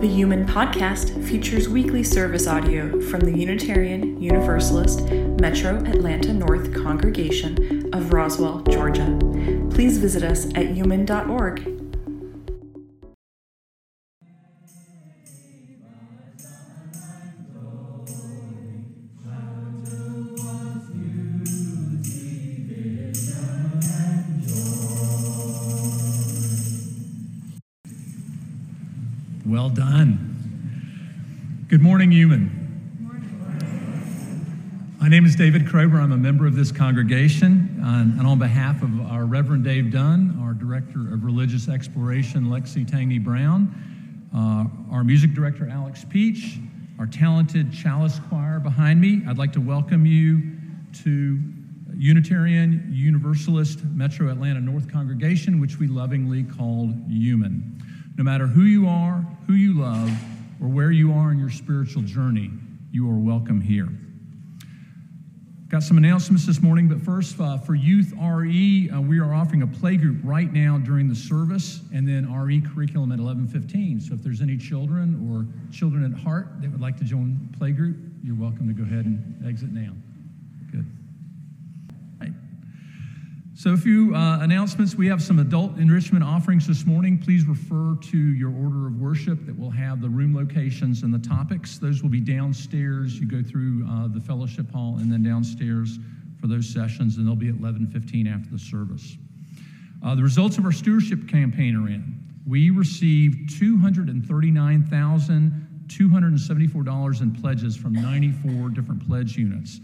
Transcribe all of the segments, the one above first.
The UUMAN Podcast features weekly service audio from the Unitarian Universalist Metro Atlanta North congregation of Roswell, Georgia. Please visit us at UUMAN.org. Good morning, UUMAN. My name is David Krober. I'm a member of this congregation. And on behalf of our Reverend Dave Dunn, our Director of Religious Exploration, Lexi Tangney Brown, uh, our Music Director, Alex Pietsch, our talented Chalice Choir behind me, I'd like to welcome you to Unitarian Universalist Metro Atlanta North Congregation, which we lovingly call UUMAN. No matter who you are, who you love, or where you are in your spiritual journey, you are welcome here. Got some announcements this morning, but first, uh, for Youth RE, uh, we are offering a play group right now during the service, and then RE curriculum at 11:15. So if there's any children or children at heart that would like to join play group, you're welcome to go ahead and exit now. Good. So, a few uh, announcements. We have some adult enrichment offerings this morning. Please refer to your order of worship that will have the room locations and the topics. Those will be downstairs. You go through uh, the fellowship hall and then downstairs for those sessions, and they'll be at 11:15 after the service. Uh, the results of our stewardship campaign are in. We received $239,274 in pledges from 94 different pledge units.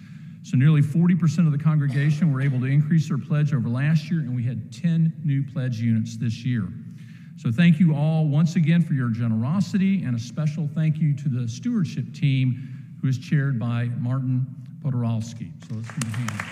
So nearly 40% of the congregation were able to increase their pledge over last year, and we had 10 new pledge units this year. So thank you all once again for your generosity, and a special thank you to the stewardship team, who is chaired by Martin Podorowski. So let's give a hand.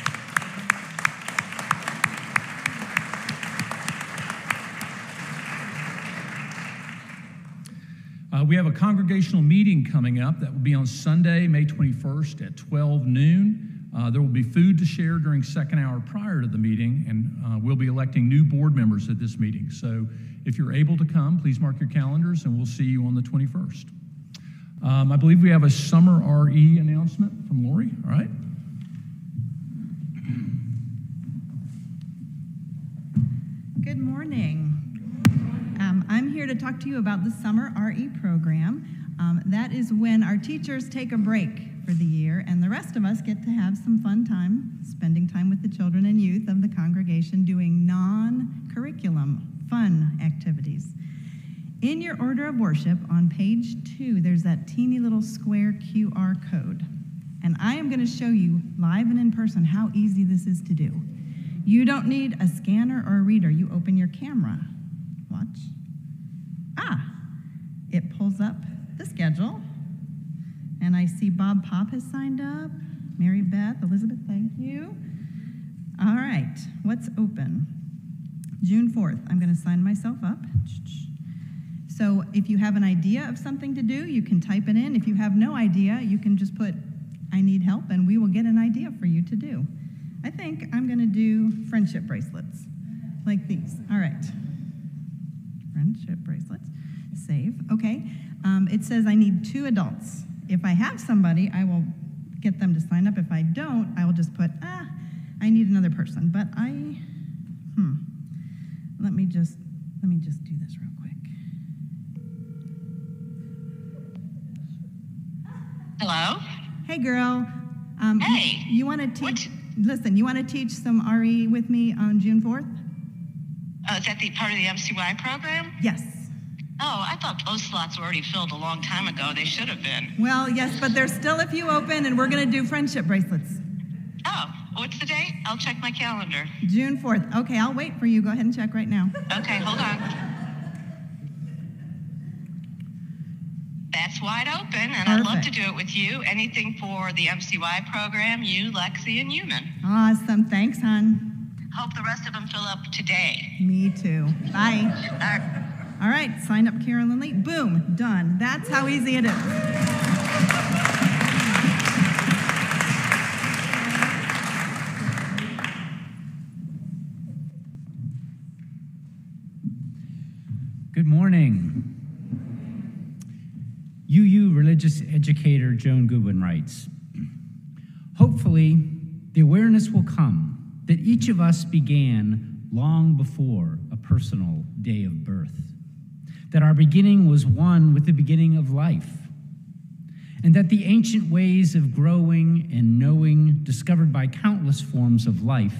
Uh, we have a congregational meeting coming up that will be on Sunday, May 21st at 12 noon. Uh, there will be food to share during second hour prior to the meeting, and uh, we'll be electing new board members at this meeting. So if you're able to come, please mark your calendars, and we'll see you on the 21st. Um, I believe we have a summer RE announcement from Lori. All right. Good morning. Um, I'm here to talk to you about the summer RE program. Um, that is when our teachers take a break for the year, and the rest of us get to have some fun time spending time with the children and youth of the congregation doing non curriculum fun activities. In your order of worship on page two, there's that teeny little square QR code. And I am going to show you live and in person how easy this is to do. You don't need a scanner or a reader. You open your camera. Watch. Ah, it pulls up the schedule. And I see Bob Pop has signed up. Mary Beth, Elizabeth, thank you. All right, what's open? June 4th, I'm going to sign myself up. So if you have an idea of something to do, you can type it in. If you have no idea, you can just put, I need help, and we will get an idea for you to do. I think I'm going to do friendship bracelets like these. All right. Friendship bracelets. Save. Okay. Um, it says I need two adults. If I have somebody, I will get them to sign up. If I don't, I will just put, ah, I need another person. But I, hmm, let me just, let me just do this real quick. Hello? Hey, girl. Um, you- Hey. You, want to teach, listen, you want to teach some RE with me on June 4th? Oh, is that the part of the MCY program? Yes. Oh, I thought those slots were already filled a long time ago. They should have been. Well, yes, but there's still a few open, and we're going to do friendship bracelets. Oh, what's the date? I'll check my calendar. June 4th. Okay, I'll wait for you. Go ahead and check right now. Okay, hold on. That's wide open, and I'd love to do it with you. Anything for the MCY program, you, Lexi, and UUMAN. Awesome. Thanks, hon. Hope the rest of them fill up today. Me too. Bye. All right. Sign up Carolyn Lee. Boom, done. That's how easy it is. Good morning. UU religious educator Joan Goodwin writes Hopefully, the awareness will come that each of us began long before a personal day of birth, that our beginning was one with the beginning of life, and that the ancient ways of growing and knowing discovered by countless forms of life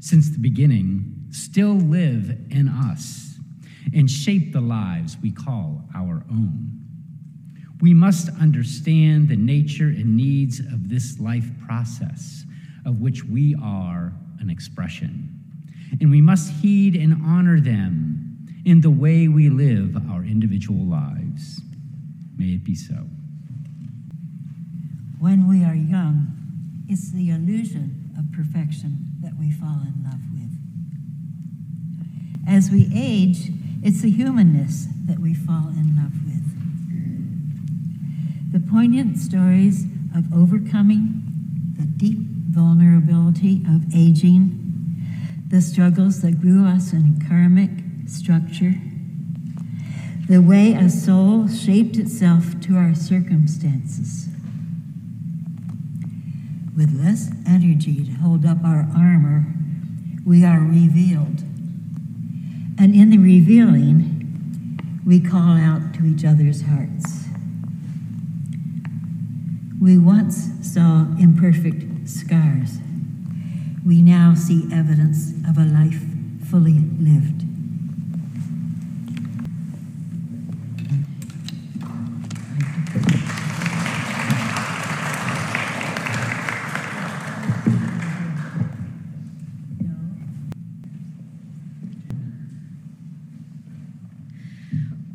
since the beginning still live in us and shape the lives we call our own. We must understand the nature and needs of this life process, of which we are an expression. And we must heed and honor them in the way we live our individual lives. May it be so. When we are young, it's the illusion of perfection that we fall in love with. As we age, it's the humanness that we fall in love with. The poignant stories of overcoming the deep vulnerability of aging, the struggles that grew us in karmic structure, the way a soul shaped itself to our circumstances. With less energy to hold up our armor, we are revealed. And in the revealing, we call out to each other's hearts. We once saw imperfect scars. We now see evidence of a life fully lived.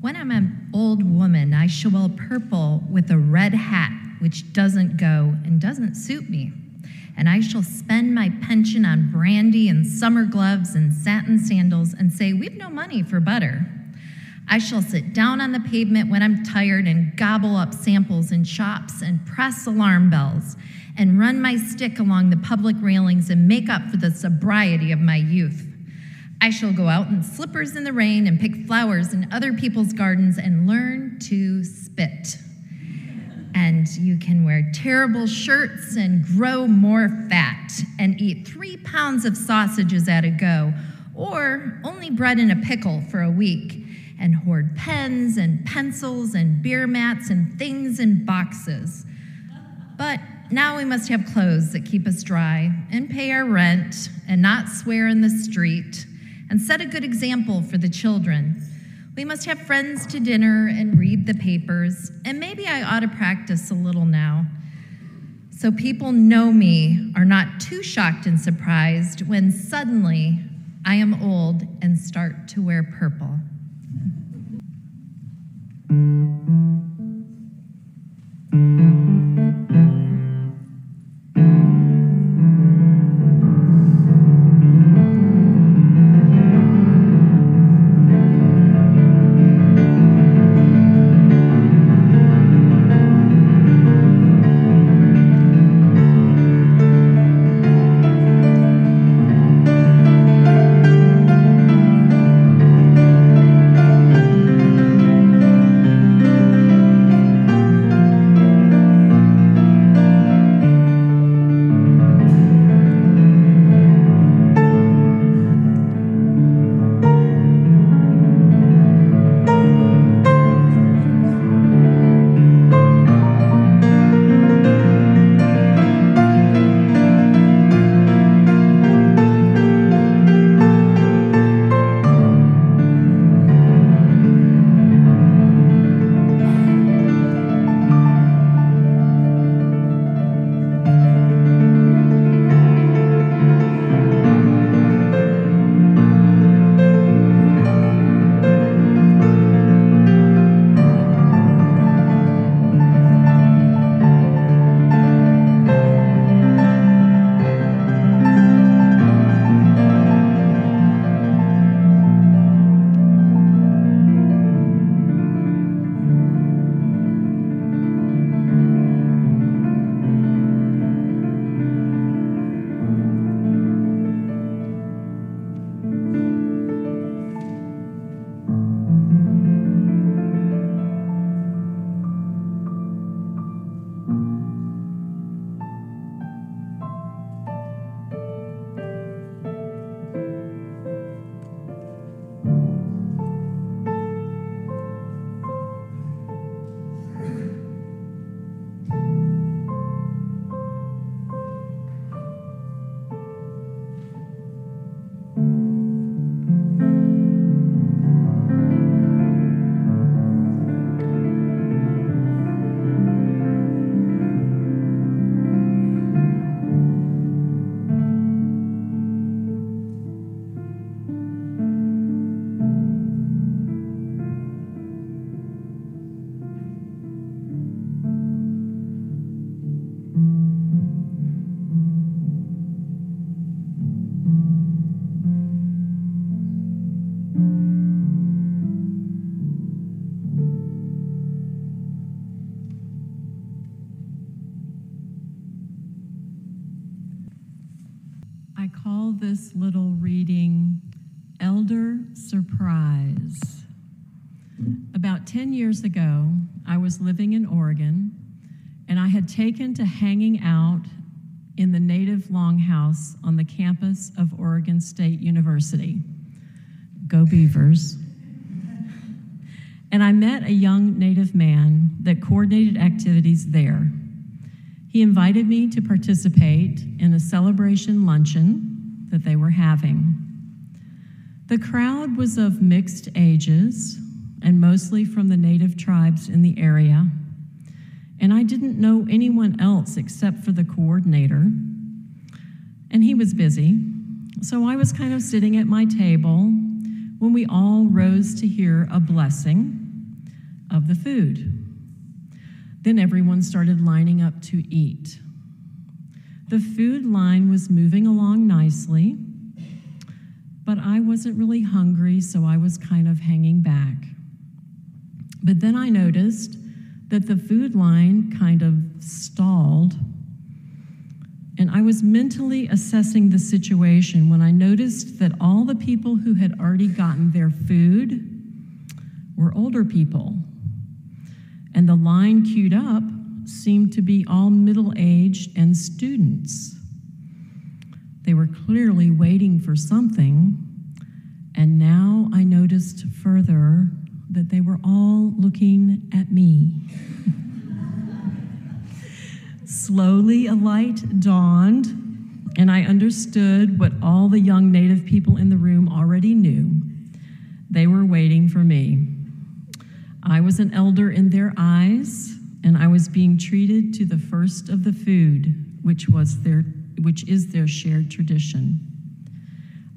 When I'm an old woman, I shall wear purple with a red hat which doesn't go and doesn't suit me. And I shall spend my pension on brandy and summer gloves and satin sandals and say, We've no money for butter. I shall sit down on the pavement when I'm tired and gobble up samples in shops and press alarm bells and run my stick along the public railings and make up for the sobriety of my youth. I shall go out in slippers in the rain and pick flowers in other people's gardens and learn to spit and you can wear terrible shirts and grow more fat and eat three pounds of sausages at a go, or only bread in a pickle for a week, and hoard pens and pencils and beer mats and things in boxes. But now we must have clothes that keep us dry and pay our rent and not swear in the street and set a good example for the children. We must have friends to dinner and read the papers, and maybe I ought to practice a little now. So people know me, are not too shocked and surprised when suddenly I am old and start to wear purple. 10 years ago, I was living in Oregon, and I had taken to hanging out in the native longhouse on the campus of Oregon State University. Go Beavers. And I met a young native man that coordinated activities there. He invited me to participate in a celebration luncheon that they were having. The crowd was of mixed ages and mostly from the native tribes in the area. And I didn't know anyone else except for the coordinator. And he was busy. So I was kind of sitting at my table when we all rose to hear a blessing of the food. Then everyone started lining up to eat. The food line was moving along nicely, but I wasn't really hungry, so I was kind of hanging back. But then I noticed that the food line kind of stalled. And I was mentally assessing the situation when I noticed that all the people who had already gotten their food were older people. And the line queued up seemed to be all middle aged and students. They were clearly waiting for something, and now I noticed further that they were all looking at me. Slowly, a light dawned, and I understood what all the young Native people in the room already knew. They were waiting for me. I was an elder in their eyes, and I was being treated to the first of the food, which was their which is their shared tradition.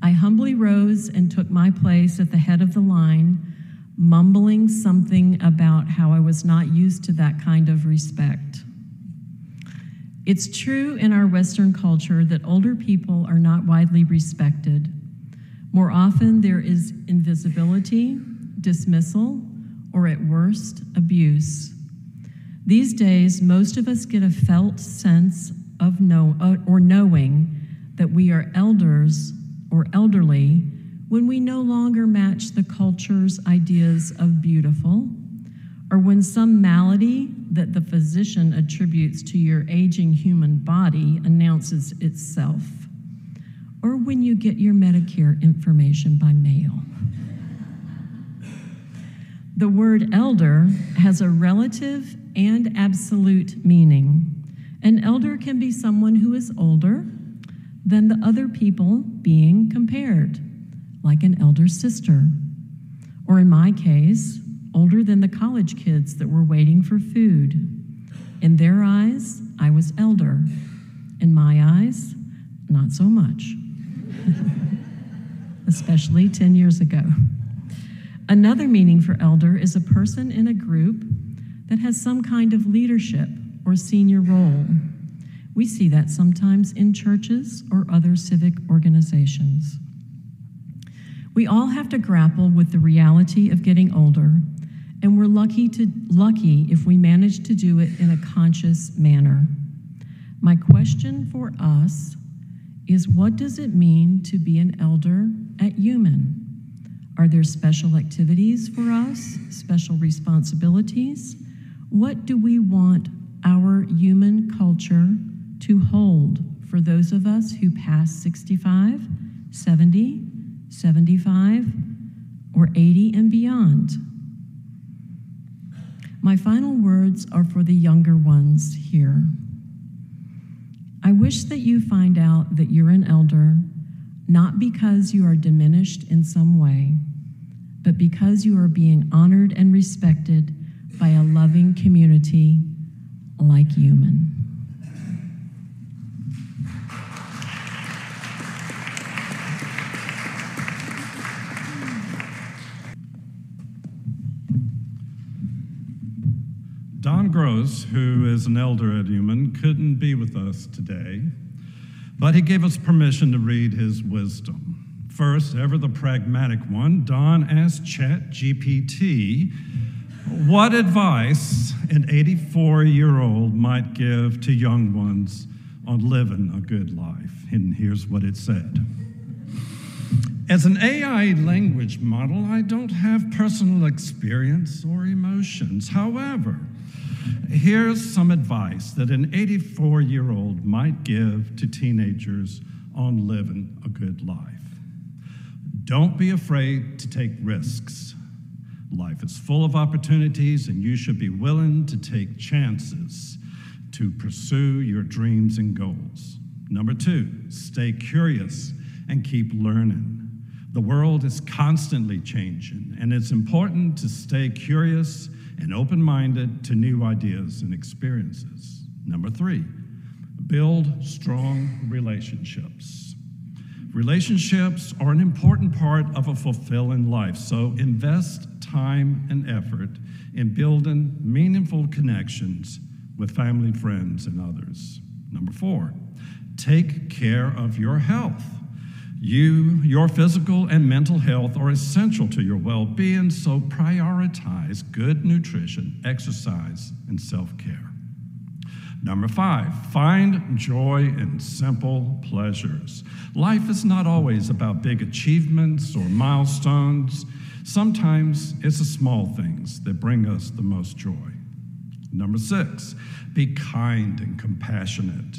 I humbly rose and took my place at the head of the line, mumbling something about how I was not used to that kind of respect. It's true in our Western culture that older people are not widely respected. More often, there is invisibility, dismissal, or at worst, abuse. These days, most of us get a felt sense of know uh, or knowing that we are elders or elderly when we no longer match the culture's ideas of beautiful, or when some malady that the physician attributes to your aging human body announces itself, or when you get your Medicare information by mail. The word elder has a relative and absolute meaning. An elder can be someone who is older than the other people being compared like an elder sister. Or in my case, older than the college kids that were waiting for food. In their eyes, I was elder. In my eyes, not so much, especially 10 years ago. Another meaning for elder is a person in a group that has some kind of leadership or senior role. We see that sometimes in churches or other civic organizations. We all have to grapple with the reality of getting older, and we're lucky to lucky if we manage to do it in a conscious manner. My question for us is what does it mean to be an elder at UUMAN? Are there special activities for us, special responsibilities? What do we want our UUMAN culture to hold for those of us who pass 65, 70, 75, or 80 and beyond. My final words are for the younger ones here. I wish that you find out that you're an elder not because you are diminished in some way, but because you are being honored and respected by a loving community like UUMAN. Don Gross, who is an elder at UUMAN, couldn't be with us today, but he gave us permission to read his wisdom. First, ever the pragmatic one, Don asked Chat GPT what advice an 84 year old might give to young ones on living a good life. And here's what it said. As an AI language model, I don't have personal experience or emotions. However, here's some advice that an 84 year old might give to teenagers on living a good life. Don't be afraid to take risks. Life is full of opportunities, and you should be willing to take chances to pursue your dreams and goals. Number two, stay curious and keep learning. The world is constantly changing, and it's important to stay curious and open minded to new ideas and experiences. Number three, build strong relationships. Relationships are an important part of a fulfilling life, so invest time and effort in building meaningful connections with family, friends, and others. Number four, take care of your health. You, your physical and mental health are essential to your well being, so prioritize good nutrition, exercise, and self care. Number five, find joy in simple pleasures. Life is not always about big achievements or milestones. Sometimes it's the small things that bring us the most joy. Number six, be kind and compassionate.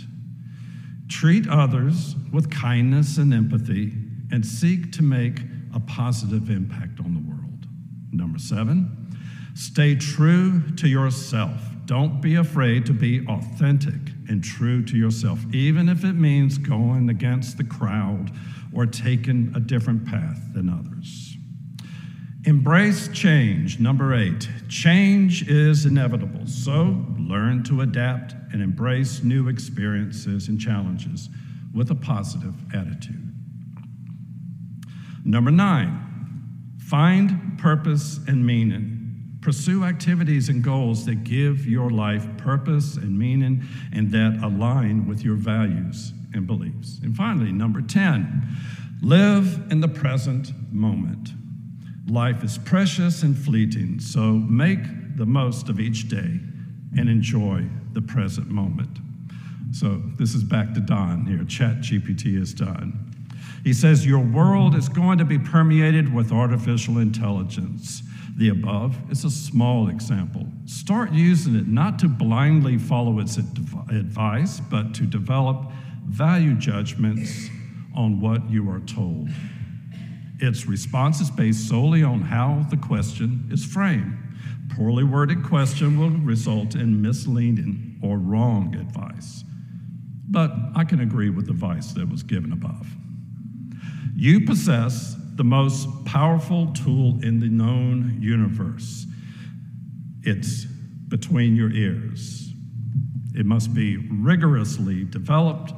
Treat others with kindness and empathy and seek to make a positive impact on the world. Number seven, stay true to yourself. Don't be afraid to be authentic and true to yourself, even if it means going against the crowd or taking a different path than others. Embrace change. Number eight, change is inevitable. So learn to adapt and embrace new experiences and challenges with a positive attitude. Number nine, find purpose and meaning. Pursue activities and goals that give your life purpose and meaning and that align with your values and beliefs. And finally, number 10, live in the present moment. Life is precious and fleeting, so make the most of each day and enjoy the present moment. So this is back to Don here. Chat GPT is done. He says, Your world is going to be permeated with artificial intelligence. The above is a small example. Start using it not to blindly follow its advice, but to develop value judgments on what you are told. Its response is based solely on how the question is framed. Poorly worded question will result in misleading or wrong advice. But I can agree with the advice that was given above. You possess the most powerful tool in the known universe. It's between your ears. It must be rigorously developed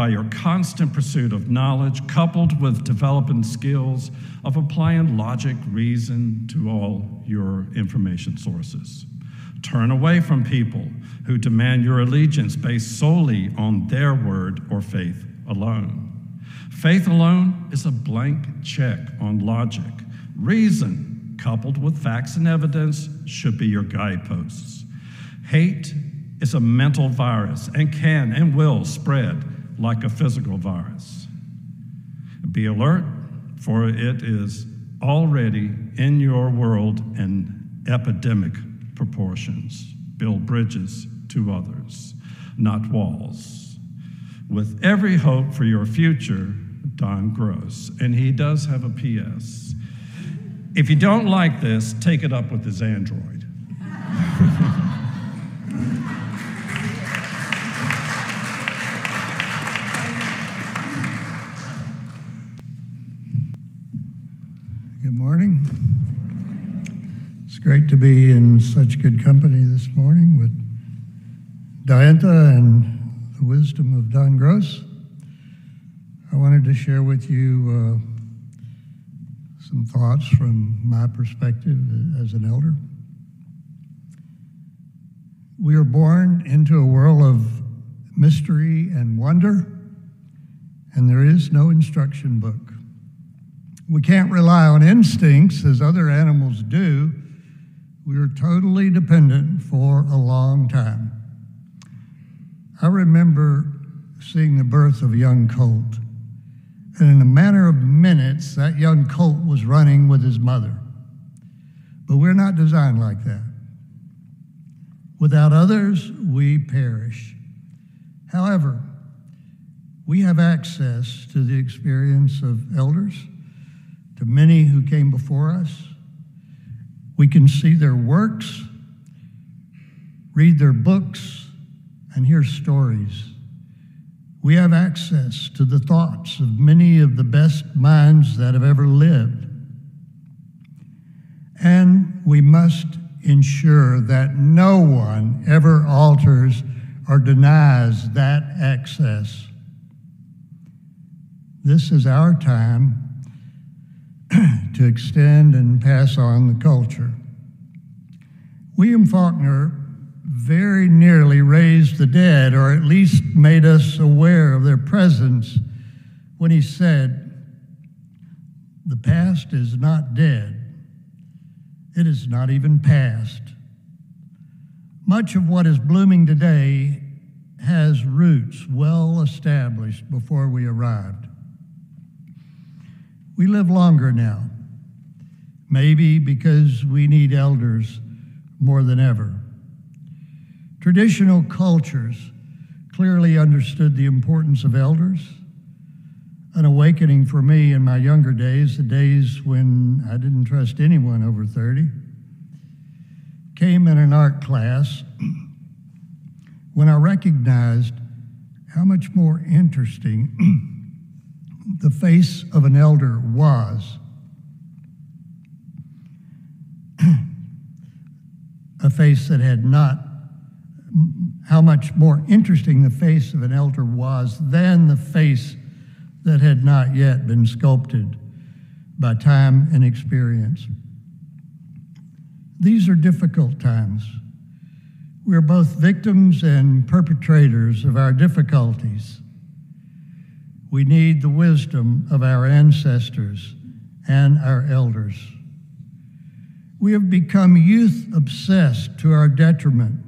by your constant pursuit of knowledge, coupled with developing skills of applying logic, reason to all your information sources. Turn away from people who demand your allegiance based solely on their word or faith alone. Faith alone is a blank check on logic. Reason, coupled with facts and evidence, should be your guideposts. Hate is a mental virus and can and will spread like a physical virus. Be alert, for it is already in your world in epidemic proportions. Build bridges to others, not walls. With every hope for your future, Don Gross. And he does have a PS. If you don't like this, take it up with his Android. Morning. It's great to be in such good company this morning with Diantha and the wisdom of Don Gross. I wanted to share with you uh, some thoughts from my perspective as an elder. We are born into a world of mystery and wonder, and there is no instruction book. We can't rely on instincts as other animals do. We are totally dependent for a long time. I remember seeing the birth of a young colt. And in a matter of minutes, that young colt was running with his mother. But we're not designed like that. Without others, we perish. However, we have access to the experience of elders, to many who came before us. We can see their works, read their books, and hear stories. We have access to the thoughts of many of the best minds that have ever lived. And we must ensure that no one ever alters or denies that access. This is our time to extend and pass on the culture. William Faulkner very nearly raised the dead, or at least made us aware of their presence, when he said, The past is not dead, it is not even past. Much of what is blooming today has roots well established before we arrived. We live longer now, maybe because we need elders more than ever. Traditional cultures clearly understood the importance of elders. An awakening for me in my younger days, the days when I didn't trust anyone over 30, came in an art class when I recognized how much more interesting the face of an elder was. a face that had not how much more interesting the face of an elder was than the face that had not yet been sculpted by time and experience. These are difficult times. We are both victims and perpetrators of our difficulties. We need the wisdom of our ancestors and our elders. We have become youth obsessed to our detriment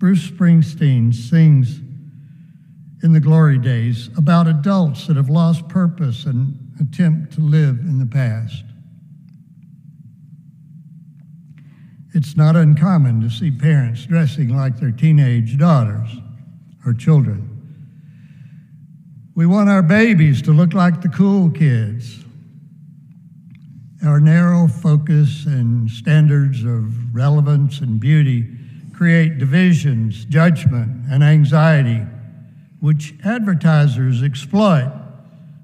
Bruce Springsteen sings in the glory days about adults that have lost purpose and attempt to live in the past. It's not uncommon to see parents dressing like their teenage daughters or children. We want our babies to look like the cool kids. Our narrow focus and standards of relevance and beauty create divisions, judgment, and anxiety, which advertisers exploit,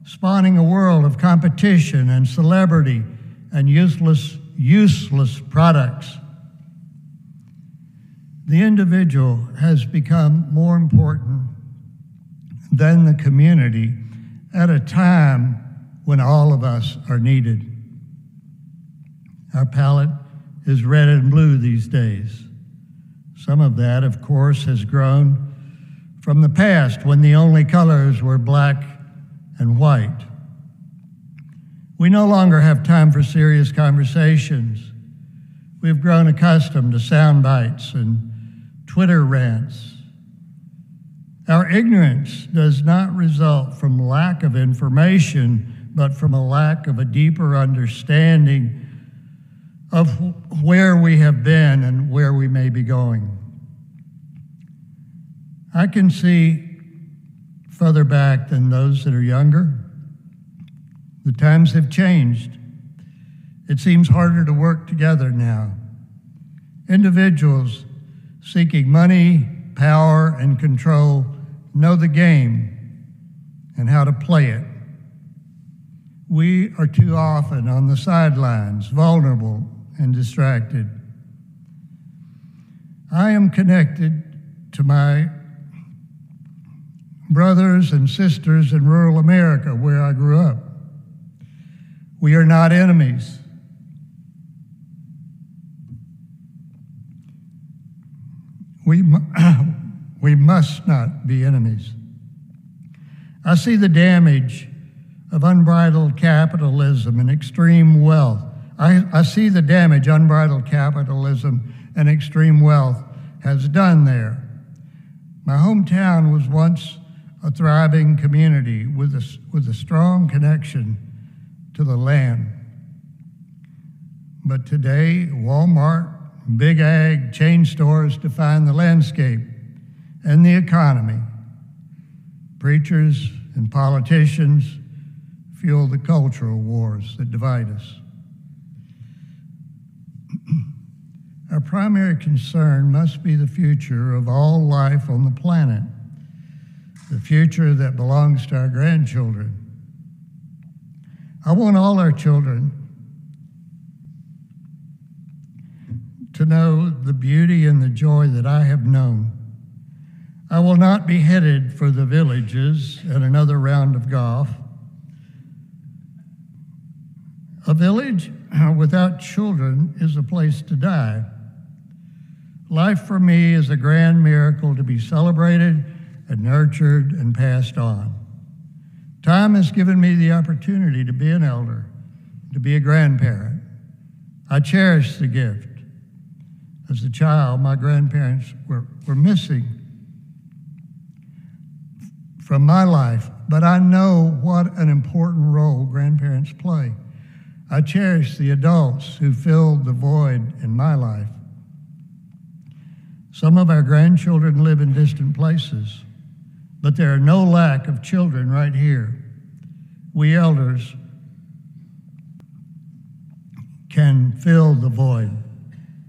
spawning a world of competition and celebrity and useless, useless products. The individual has become more important than the community at a time when all of us are needed. Our palette is red and blue these days. Some of that, of course, has grown from the past when the only colors were black and white. We no longer have time for serious conversations. We've grown accustomed to sound bites and Twitter rants. Our ignorance does not result from lack of information, but from a lack of a deeper understanding of where we have been and where we may be going. I can see further back than those that are younger. The times have changed. It seems harder to work together now. Individuals seeking money, power, and control know the game and how to play it. We are too often on the sidelines, vulnerable and distracted. I am connected to my brothers and sisters in rural America where I grew up. We are not enemies. We, we must not be enemies. I see the damage of unbridled capitalism and extreme wealth I, I see the damage unbridled capitalism and extreme wealth has done there. My hometown was once a thriving community with a, with a strong connection to the land. But today, Walmart, big ag, chain stores define the landscape and the economy. Preachers and politicians fuel the cultural wars that divide us. Our primary concern must be the future of all life on the planet, the future that belongs to our grandchildren. I want all our children to know the beauty and the joy that I have known. I will not be headed for the villages and another round of golf. A village uh, without children is a place to die. Life for me is a grand miracle to be celebrated and nurtured and passed on. Time has given me the opportunity to be an elder, to be a grandparent. I cherish the gift. As a child, my grandparents were, were missing from my life, but I know what an important role grandparents play. I cherish the adults who filled the void in my life. Some of our grandchildren live in distant places, but there are no lack of children right here. We elders can fill the void.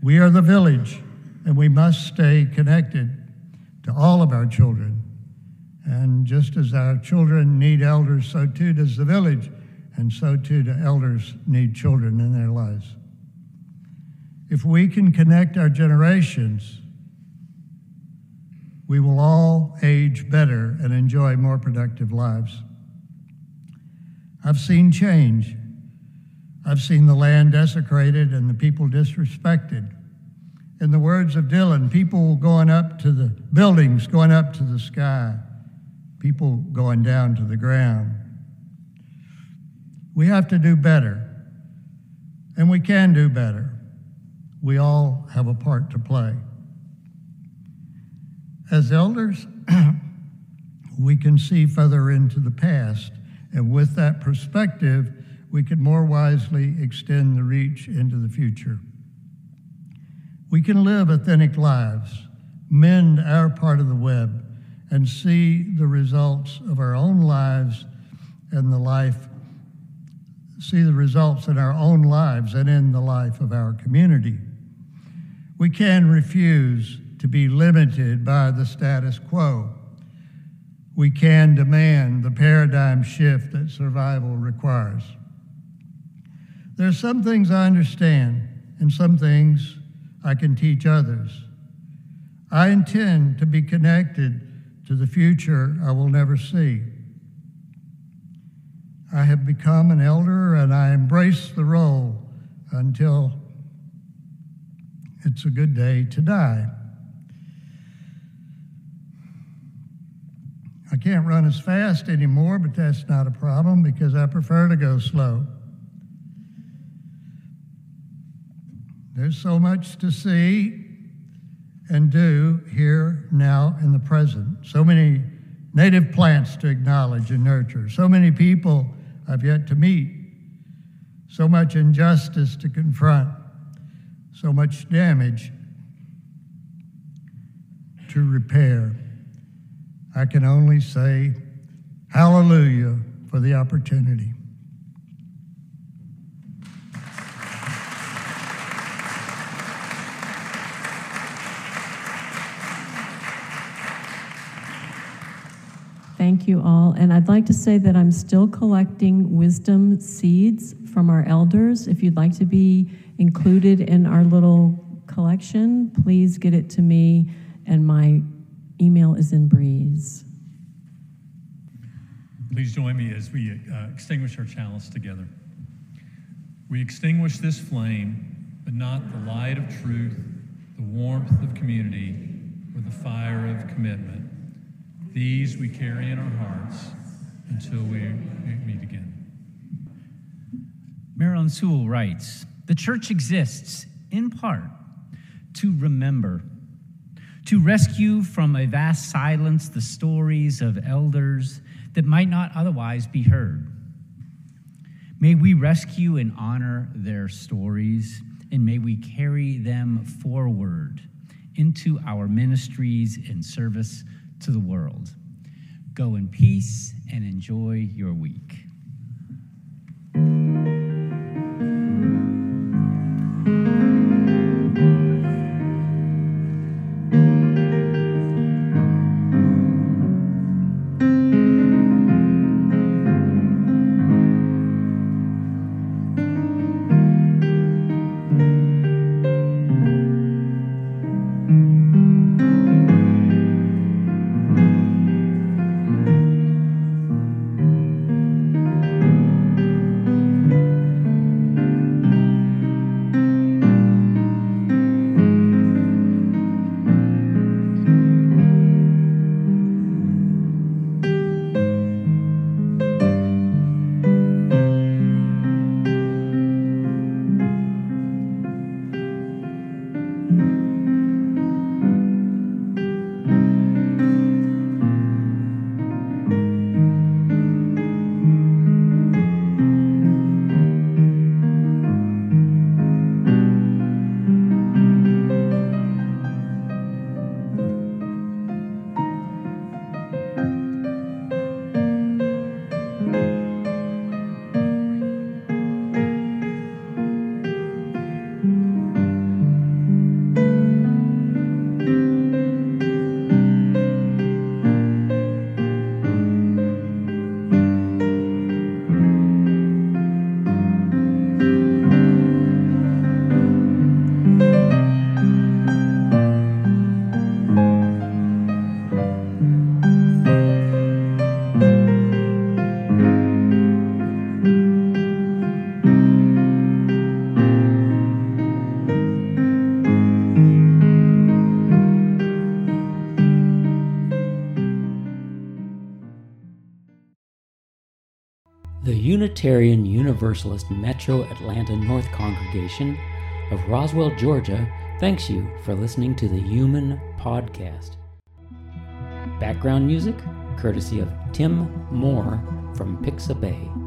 We are the village, and we must stay connected to all of our children. And just as our children need elders, so too does the village, and so too do elders need children in their lives. If we can connect our generations, we will all age better and enjoy more productive lives. I've seen change. I've seen the land desecrated and the people disrespected. In the words of Dylan, people going up to the buildings, going up to the sky, people going down to the ground. We have to do better, and we can do better. We all have a part to play. As elders, we can see further into the past, and with that perspective, we can more wisely extend the reach into the future. We can live authentic lives, mend our part of the web, and see the results of our own lives and the life, see the results in our own lives and in the life of our community. We can refuse to be limited by the status quo. We can demand the paradigm shift that survival requires. There are some things I understand, and some things I can teach others. I intend to be connected to the future I will never see. I have become an elder and I embrace the role until it's a good day to die. I can't run as fast anymore, but that's not a problem because I prefer to go slow. There's so much to see and do here, now, in the present. So many native plants to acknowledge and nurture. So many people I've yet to meet. So much injustice to confront. So much damage to repair. I can only say hallelujah for the opportunity. Thank you all. And I'd like to say that I'm still collecting wisdom seeds from our elders. If you'd like to be included in our little collection, please get it to me, and my email is in Breeze. Please join me as we uh, extinguish our chalice together. We extinguish this flame, but not the light of truth, the warmth of community, or the fire of commitment. These we carry in our hearts until we meet again. Marilyn Sewell writes The church exists in part to remember to rescue from a vast silence the stories of elders that might not otherwise be heard. May we rescue and honor their stories, and may we carry them forward into our ministries and service to the world. Go in peace and enjoy your week. Unitarian Universalist Metro Atlanta North Congregation of Roswell, Georgia, thanks you for listening to the UUMAN Podcast. Background music courtesy of Tim Moor from Pixabay.